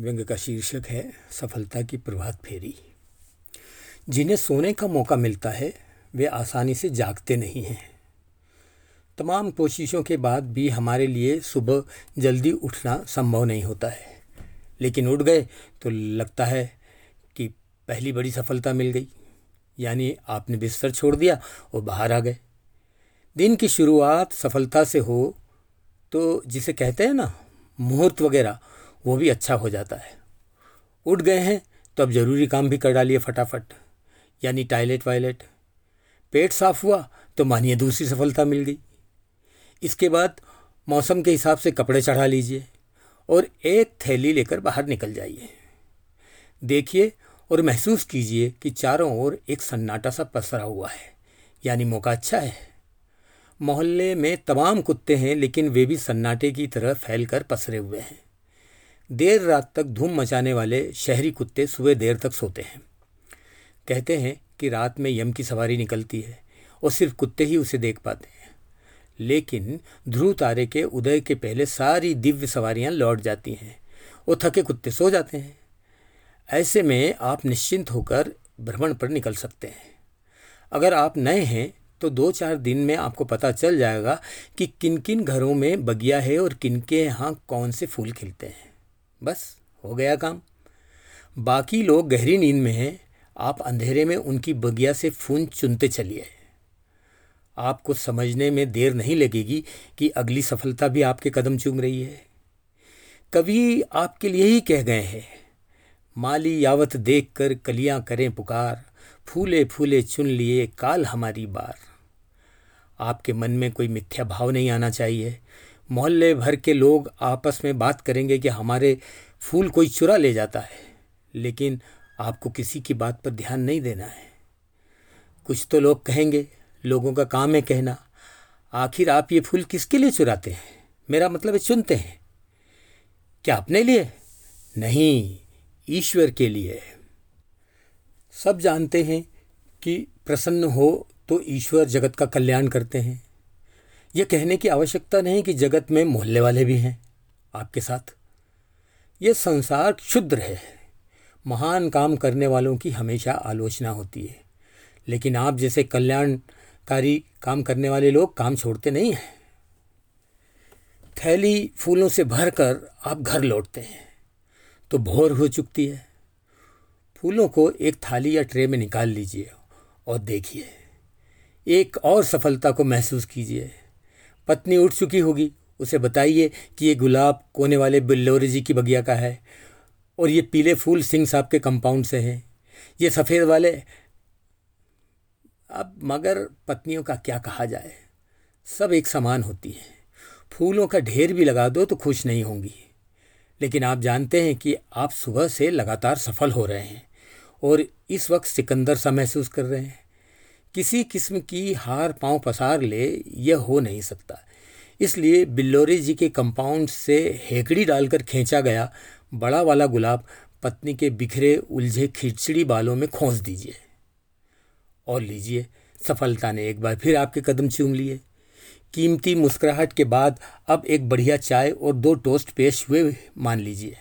व्यंग का शीर्षक है, सफलता की प्रभात फेरी। जिन्हें सोने का मौका मिलता है, वे आसानी से जागते नहीं हैं। तमाम कोशिशों के बाद भी हमारे लिए सुबह जल्दी उठना संभव नहीं होता है। लेकिन उठ गए तो लगता है कि पहली बड़ी सफलता मिल गई। यानी आपने बिस्तर छोड़ दिया और बाहर आ गए। दिन की शुरुआत सफलता से हो तो जिसे कहते हैं ना, मुहूर्त वगैरह वो भी अच्छा हो जाता है। उठ गए हैं तो अब ज़रूरी काम भी कर डालिए फटाफट। यानी टॉयलेट वायलेट पेट साफ़ हुआ तो मानिए दूसरी सफलता मिल गई। इसके बाद मौसम के हिसाब से कपड़े चढ़ा लीजिए और एक थैली लेकर बाहर निकल जाइए। देखिए और महसूस कीजिए कि चारों ओर एक सन्नाटा सा पसरा हुआ है। यानी मौका अच्छा है। मोहल्ले में तमाम कुत्ते हैं, लेकिन वे भी सन्नाटे की तरह फैल कर पसरे हुए हैं। देर रात तक धूम मचाने वाले शहरी कुत्ते सुबह देर तक सोते हैं। कहते हैं कि रात में यम की सवारी निकलती है और सिर्फ़ कुत्ते ही उसे देख पाते हैं। लेकिन ध्रुव तारे के उदय के पहले सारी दिव्य सवारियाँ लौट जाती हैं और थके कुत्ते सो जाते हैं। ऐसे में आप निश्चिंत होकर भ्रमण पर निकल सकते हैं। अगर आप नए हैं तो दो चार दिन में आपको पता चल जाएगा कि किन किन घरों में बगिया है और किन के यहाँ कौन से फूल खिलते हैं। बस, हो गया काम। बाकी लोग गहरी नींद में हैं। आप अंधेरे में उनकी बगिया से फून चुनते चलिए। आपको समझने में देर नहीं लगेगी कि अगली सफलता भी आपके कदम चूम रही है। कभी आपके लिए ही कह गए हैं, माली यावत देख कर कलियाँ करें पुकार फूले फूले चुन लिए काल हमारी बार। आपके मन में कोई मिथ्या भाव नहीं आना चाहिए। मोहल्ले भर के लोग आपस में बात करेंगे कि हमारे फूल कोई चुरा ले जाता है, लेकिन आपको किसी की बात पर ध्यान नहीं देना है। कुछ तो लोग कहेंगे, लोगों का काम है कहना, आखिर आप ये फूल किसके लिए चुराते हैं? मेरा मतलब है चुनते हैं। क्या अपने लिए? नहीं, ईश्वर के लिए सब जानते हैं कि प्रसन्न हो तो ईश्वर जगत का कल्याण करते हैं। यह कहने की आवश्यकता नहीं कि जगत में मोहल्ले वाले भी हैं। आपके साथ यह संसार क्षुद्र है। महान काम करने वालों की हमेशा आलोचना होती है। लेकिन आप जैसे कल्याणकारी काम करने वाले लोग काम छोड़ते नहीं हैं। थैली फूलों से भरकर आप घर लौटते हैं। तो भोर हो चुकती है। फूलों को एक थाली या ट्रे में निकाल लीजिए और देखिए। एक और सफलता को महसूस कीजिए। पत्नी उठ चुकी होगी। उसे बताइए कि ये गुलाब कोने वाले बिल्लोरे जी की बगिया का है और ये पीले फूल सिंह साहब के कंपाउंड से हैं। ये सफ़ेद वाले। अब मगर पत्नियों का क्या कहा जाए? सब एक समान होती हैं। फूलों का ढेर भी लगा दो तो खुश नहीं होंगी। लेकिन आप जानते हैं कि आप सुबह से लगातार सफल हो रहे हैं और इस वक्त सिकंदर सा महसूस कर रहे हैं। किसी किस्म की हार पाँव पसार ले, यह हो नहीं सकता। इसलिए बिल्लोरे जी के कंपाउंड से हेकड़ी डालकर खींचा गया, बड़ा वाला गुलाब पत्नी के बिखरे उलझे खिचड़ी बालों में खोस दीजिए। और लीजिए, सफलता ने एक बार फिर आपके कदम चूम लिए। कीमती मुस्कुराहट के बाद अब एक बढ़िया चाय और दो टोस्ट पेश हुए मान लीजिए।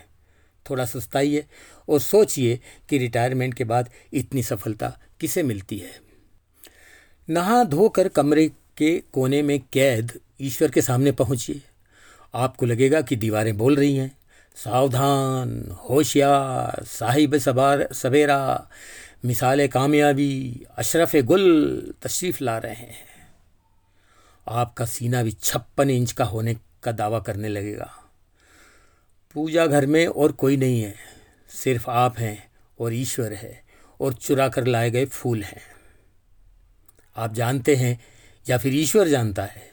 थोड़ा सुस्ताइए और सोचिए कि रिटायरमेंट के बाद इतनी सफलता किसे मिलती है। नहा धोकर कमरे के कोने में कैद ईश्वर के सामने पहुंचिए आपको लगेगा कि दीवारें बोल रही हैं। सावधान, होशियार, साहिब सबार सवेरा, मिसाल कामयाबी, अशरफ गुल तशरीफ़ ला रहे हैं। आपका सीना भी छप्पन इंच का होने का दावा करने लगेगा। पूजा घर में और कोई नहीं है। सिर्फ़ आप हैं और ईश्वर है और चुरा कर लाए गए फूल हैं। आप जानते हैं या फिर ईश्वर जानता है?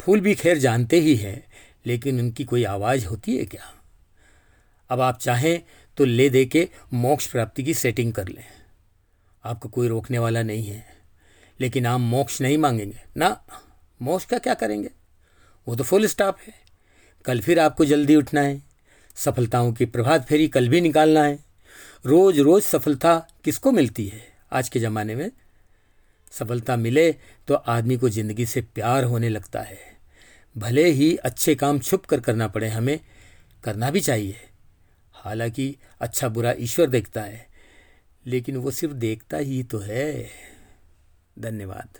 फूल भी खैर जानते ही हैं, लेकिन उनकी कोई आवाज़ होती है क्या? अब आप चाहें तो ले दे के मोक्ष प्राप्ति की सेटिंग कर लें। आपको कोई रोकने वाला नहीं है, लेकिन आप मोक्ष नहीं मांगेंगे। ना, मोक्ष का क्या करेंगे? वो तो फुल स्टॉप है। कल फिर आपको जल्दी उठना है। सफलताओं की प्रभात फेरी कल भी निकालना है। रोज़ रोज़ सफलता किसको मिलती है आज के ज़माने में? सफलता मिले तो आदमी को ज़िंदगी से प्यार होने लगता है। भले ही अच्छे काम छुप कर करना पड़े, हमें करना भी चाहिए। हालाँकि अच्छा बुरा ईश्वर देखता है, लेकिन वो सिर्फ़ देखता ही तो है। धन्यवाद।